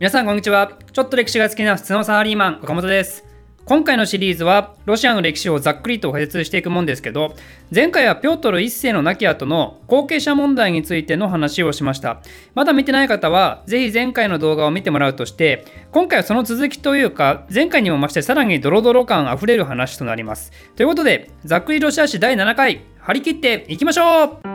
皆さんこんにちは。ちょっと歴史が好きな普通のサラリーマン岡本です。今回のシリーズはロシアの歴史をざっくりと解説していくもんですけど前回はピョートル1世の亡き後の後継者問題についての話をしました。まだ見てない方はぜひ前回の動画を見てもらうとして今回はその続きというか前回にも増してさらにドロドロ感あふれる話となります。ということでざっくりロシア史第7回張り切っていきましょう。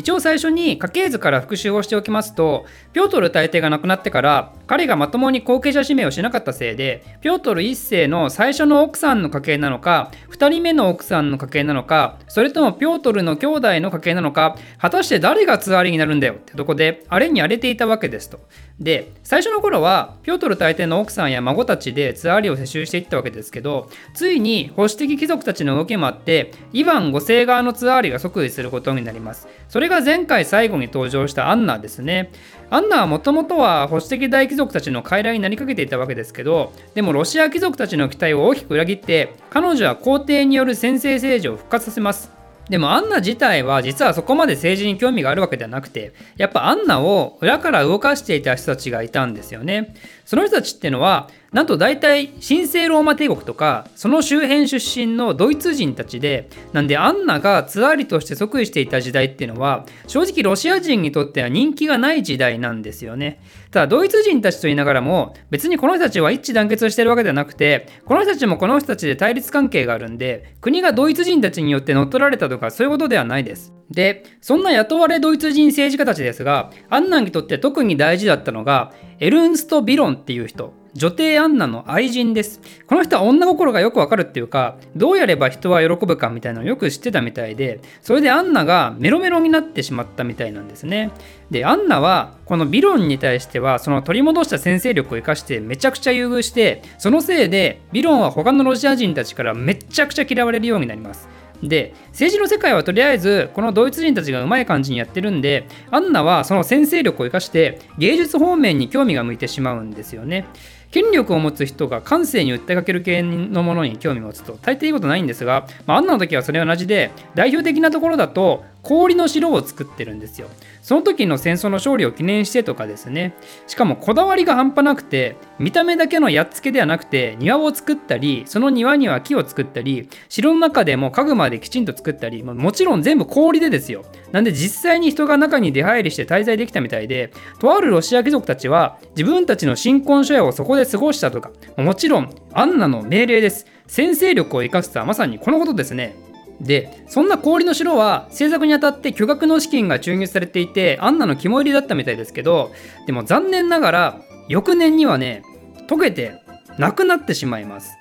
一応最初に家系図から復習をしておきますとピョートル大帝が亡くなってから彼がまともに後継者指名をしなかったせいでピョートル1世の最初の奥さんの家系なのか2人目の奥さんの家系なのかそれともピョートルの兄弟の家系なのか果たして誰がツアーリになるんだよってとこであれに荒れていたわけですと。で最初の頃はピョートル大帝の奥さんや孫たちでツアーリを世襲していったわけですけどついに保守的貴族たちの動きもあってイヴァン5世側のツアーリが即位することになります。それが前回最後に登場したアンナですね。アンナはもともとは保守的大貴族たちの傀儡になりかけていたわけですけどでもロシア貴族たちの期待を大きく裏切って彼女は皇帝による専制政治を復活させます。でもアンナ自体は実はそこまで政治に興味があるわけではなくてやっぱアンナを裏から動かしていた人たちがいたんですよね。その人たちっていうのはなんと大体神聖ローマ帝国とかその周辺出身のドイツ人たちでなんでアンナがツアーリとして即位していた時代っていうのは正直ロシア人にとっては人気がない時代なんですよね。ただドイツ人たちと言いながらも別にこの人たちは一致団結してるわけではなくてこの人たちもこの人たちで対立関係があるんで国がドイツ人たちによって乗っ取られたとかそういうことではないです。でそんな雇われドイツ人政治家たちですがアンナにとって特に大事だったのがエルンスト・ビロンっていう人女帝アンナの愛人です。この人は女心がよくわかるっていうか、どうやれば人は喜ぶかみたいなのをよく知ってたみたいで、それでアンナがメロメロになってしまったみたいなんですね。で、アンナはこのビロンに対しては、その取り戻した先制力を生かしてめちゃくちゃ優遇して、そのせいでビロンは他のロシア人たちからめちゃくちゃ嫌われるようになります。で政治の世界はとりあえずこのドイツ人たちがうまい感じにやってるんでアンナはその先制力を生かして芸術方面に興味が向いてしまうんですよね。権力を持つ人が感性に訴えかける系のものに興味を持つと大抵いいことないんですが、まあ、アンナの時はそれは同じで代表的なところだと氷の城を作ってるんですよ。その時の戦争の勝利を記念してとかですね。しかもこだわりが半端なくて、見た目だけのやっつけではなくて、庭を作ったり、その庭には木を作ったり、城の中でも家具まできちんと作ったり、もちろん全部氷でですよ。なんで実際に人が中に出入りして滞在できたみたいで、とあるロシア貴族たちは自分たちの新婚初夜をそこで過ごしたとか、もちろんアンナの命令です。先制力を生かすとはまさにこのことですね。でそんな氷の城は制作にあたって巨額の資金が注入されていてアンナの肝入りだったみたいですけどでも残念ながら翌年にはね溶けてなくなってしまいます。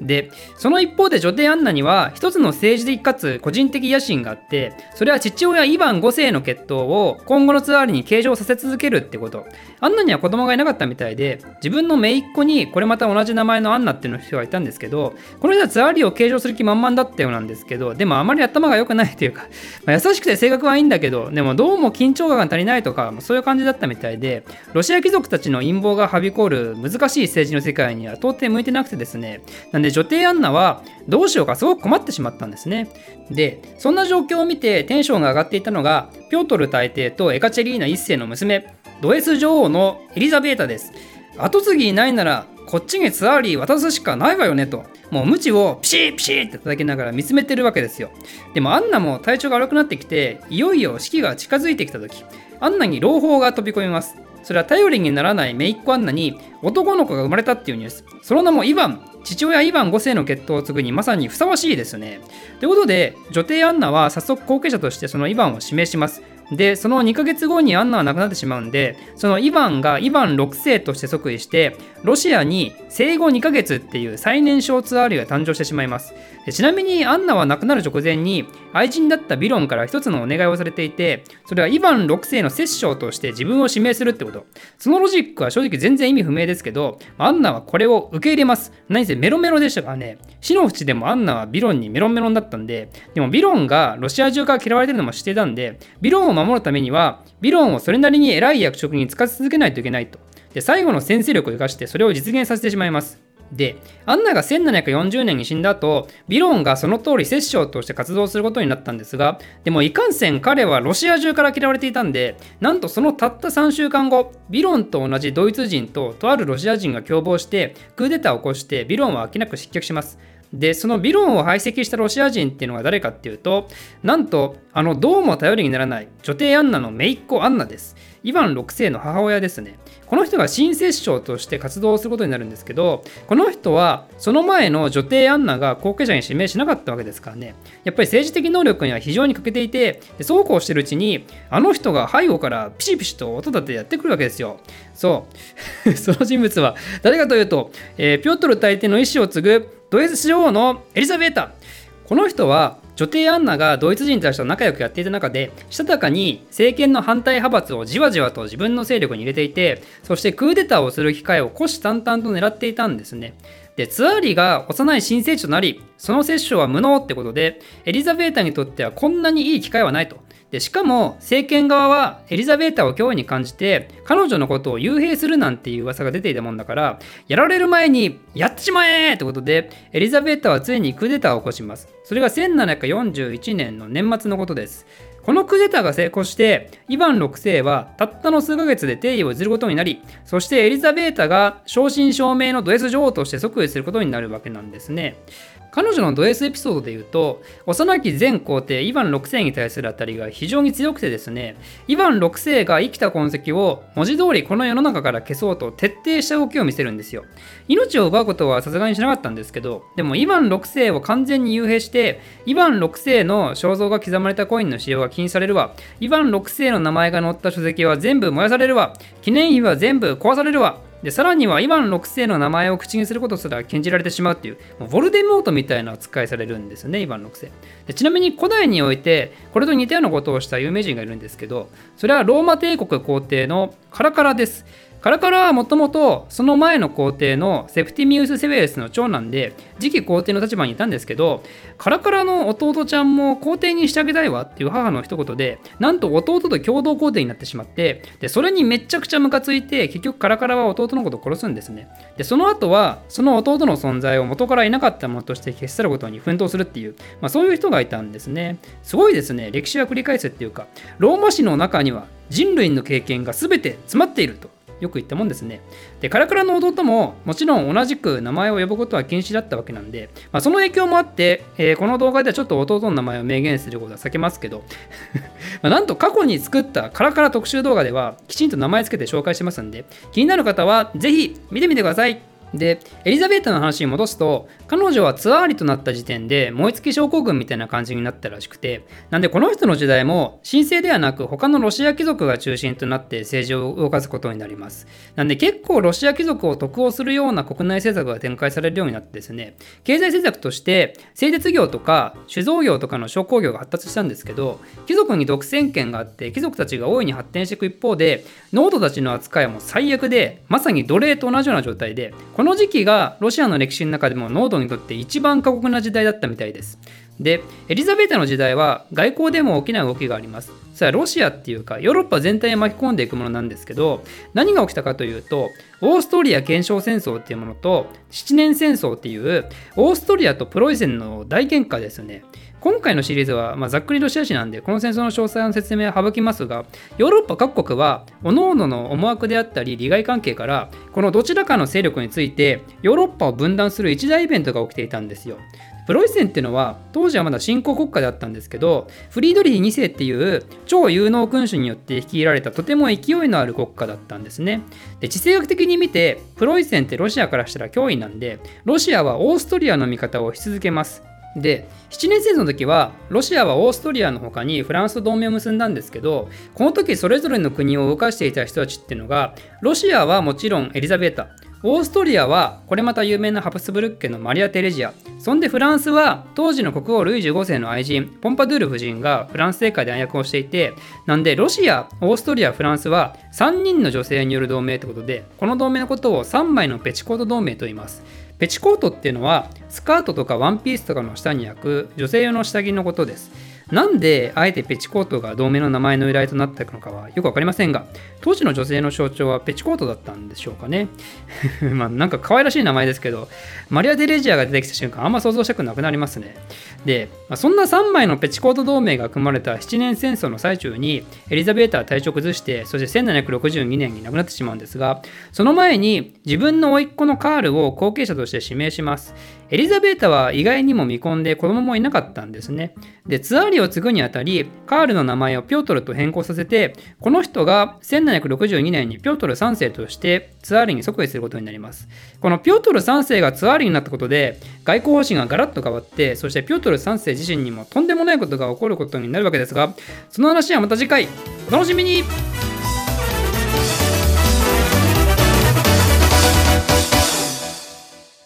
でその一方で女帝アンナには一つの政治的かつ個人的野心があってそれは父親イヴァン5世の血統を今後のツアーに継承させ続けるってこと。アンナには子供がいなかったみたいで自分の姪っ子にこれまた同じ名前のアンナっていう人がいたんですけどこの人はツアーリを継承する気満々だったようなんですけどでもあまり頭が良くないというか、まあ、優しくて性格はいいんだけどでもどうも緊張感が足りないとかそういう感じだったみたいでロシア貴族たちの陰謀がはびこる難しい政治の世界には到底向いてなくてですね。なんで女帝アンナはどうしようかすごく困ってしまったんですね。で、そんな状況を見てテンションが上がっていたのが、ピョートル大帝とエカチェリーナ1世の娘、ドエス女王のエリザベータです。後継ぎいないなら、こっちにツアーリー渡すしかないわよねと。もう鞭をピシッピシッって叩きながら見つめてるわけですよ。でもアンナも体調が悪くなってきて、いよいよ死期が近づいてきた時、アンナに朗報が飛び込みます。それは頼りにならない姪っ子アンナに男の子が生まれたっていうニュース。その名もイヴァン。父親イヴァン5世の血統を継ぐにまさにふさわしいですよね。ということで、女帝アンナは早速後継者としてそのイヴァンを指名します。で、その2ヶ月後にアンナは亡くなってしまうんで、そのイヴァンがイヴァン6世として即位して、ロシアに生後2ヶ月っていう最年少ツアーリーが誕生してしまいます。ちなみにアンナは亡くなる直前に愛人だったビロンから一つのお願いをされていて、それはイヴァン6世の摂政として自分を指名するってこと。そのロジックは正直全然意味不明ですけど、アンナはこれを受け入れます。何せメロメロでしたからね。死の淵でもアンナはビロンにメロンメロンだったんで、でもビロンがロシア中から嫌われてるのも知ってたんで、ビロンを守るためには、ビロンをそれなりに偉い役職に使い続けないといけないと。で、最後の先制力を生かしてそれを実現させてしまいます。で、アンナが1740年に死んだ後、ビロンがその通り摂政として活動することになったんですが、でもいかんせん彼はロシア中から嫌われていたんで、なんとそのたった3週間後、ビロンと同じドイツ人ととあるロシア人が共謀してクーデターを起こしてビロンは飽きなく失脚します。で、そのビロンを排斥したロシア人っていうのが誰かっていうと、なんと、あの、どうも頼りにならない女帝アンナの姪っ子アンナです。イヴァン6世の母親ですね。この人が新摂政として活動することになるんですけど、この人はその前の女帝アンナが後継者に指名しなかったわけですからね。やっぱり政治的能力には非常に欠けていて、そうこうしてるうちに、あの人が背後からピシピシと音立てやってくるわけですよ。そう。その人物は誰かというと、えー、ピョトル大帝の意思を継ぐドイツ女王のエリザベータ。この人は女帝アンナがドイツ人たちと仲良くやっていた中でしたたかに政権の反対派閥をじわじわと自分の勢力に入れていてそしてクーデターをする機会を虎視眈々と狙っていたんですねでツアーリが幼い新生児となりその摂政は無能ってことでエリザベータにとってはこんなにいい機会はないとでしかも政権側はエリザベータを脅威に感じて彼女のことを幽閉するなんていう噂が出ていたもんだからやられる前にやってしまえってことでエリザベータはついにクデターを起こします。それが1741年の年末のことです。このクデターが成功してイヴァン6世はたったの数ヶ月で帝位を譲ることになりそしてエリザベータが正真正銘のド S 女王として即位することになるわけなんですね。彼女のド S エピソードで言うと、幼き前皇帝イヴァン6世に対するあたりが非常に強くてですね、イヴァン6世が生きた痕跡を文字通りこの世の中から消そうと徹底した動きを見せるんですよ。命を奪うことはさすがにしなかったんですけど、でもイヴァン6世を完全に幽閉して、イヴァン6世の肖像が刻まれたコインの使用が禁止されるわ、イヴァン6世の名前が載った書籍は全部燃やされるわ、記念碑は全部壊されるわ、でさらにはイヴァン6世の名前を口にすることすら禁じられてしまうっていうもうヴォルデモートみたいな扱いされるんですよねイヴァン6世。でちなみに古代においてこれと似たようなことをした有名人がいるんですけどそれはローマ帝国皇帝のカラカラです。カラカラはもともとその前の皇帝のセプティミウス・セベレスの長男で次期皇帝の立場にいたんですけどカラカラの弟ちゃんも皇帝にしてあげたいわっていう母の一言でなんと弟と共同皇帝になってしまってでそれにめちゃくちゃムカついて結局カラカラは弟のことを殺すんですね。でその後はその弟の存在を元からいなかったものとして消し去ることに奮闘するっていう、まあ、そういう人がいたんですね。すごいですね。歴史は繰り返すっていうかローマ史の中には人類の経験が全て詰まっていると。よく言ったもんですね。で、カラクラの弟ももちろん同じく名前を呼ぶことは禁止だったわけなんで、まあ、その影響もあって、えー、この動画ではちょっと弟の名前を明言することは避けますけど、まなんと過去に作ったカラカラ特集動画ではきちんと名前つけて紹介してますんで、気になる方はぜひ見てみてください。で、エリザベートの話に戻すと、彼女はツアーリとなった時点で燃え尽き症候群みたいな感じになったらしくて、なんでこの人の時代も親政ではなく他のロシア貴族が中心となって政治を動かすことになります。なんで結構ロシア貴族が得をするような国内政策が展開されるようになってですね、経済政策として製鉄業とか酒造業とかの商工業が発達したんですけど、貴族に独占権があって貴族たちが大いに発展していく一方で、農奴たちの扱いも最悪で、まさに奴隷と同じような状態で、この時期がロシアの歴史の中でも農奴にとって一番過酷な時代だったみたいです。で、エリザベータの時代は外交でも大きな動きがあります。それはロシアっていうかヨーロッパ全体を巻き込んでいくものなんですけど、何が起きたかというと、オーストリア憲章戦争っていうものと七年戦争っていうオーストリアとプロイセンの大喧嘩ですね。今回のシリーズは、まあ、ざっくりロシア史なんで、この戦争の詳細の説明は省きますが、ヨーロッパ各国は、各々の思惑であったり、利害関係から、このどちらかの勢力について、ヨーロッパを分断する一大イベントが起きていたんですよ。プロイセンっていうのは当時はまだ新興国家だったんですけどフリードリヒ2世っていう超有能君主によって率いられたとても勢いのある国家だったんですねで地政学的に見てプロイセンってロシアからしたら脅威なんでロシアはオーストリアの味方をし続けます。で7年生の時はロシアはオーストリアの他にフランスと同盟を結んだんですけどこの時それぞれの国を動かしていた人たちっていうのがロシアはもちろんエリザベータオーストリアはこれまた有名なハプスブルッケのマリア・テレジアそんでフランスは当時の国王ルイ15世の愛人ポンパドゥール夫人がフランス政界で暗躍をしていてなんでロシアオーストリアフランスは3人の女性による同盟ということでこの同盟のことを3枚のペチコート同盟と言います。ペチコートっていうのはスカートとかワンピースとかの下に焼く女性用の下着のことです。なんであえてペチコートが同盟の名前の由来となったのかはよく分かりませんが当時の女性の象徴はペチコートだったんでしょうかね。まあなんか可愛らしい名前ですけどマリア・デレジアが出てきた瞬間あんま想像したくなくなりますね。で、まあ、そんな3枚のペチコート同盟が組まれた7年戦争の最中にエリザベータは体調崩してそして1762年に亡くなってしまうんですがその前に自分の甥っ子のカールを後継者として指名します。エリザベータは意外にも未婚で子供もいなかったんですね。で、ツアーリを継ぐにあたり、カールの名前をピョートルと変更させて、この人が1762年にピョートル3世としてツアーリに即位することになります。このピョートル3世がツアーリになったことで、外交方針がガラッと変わって、そしてピョートル3世自身にもとんでもないことが起こることになるわけですが、その話はまた次回、お楽しみに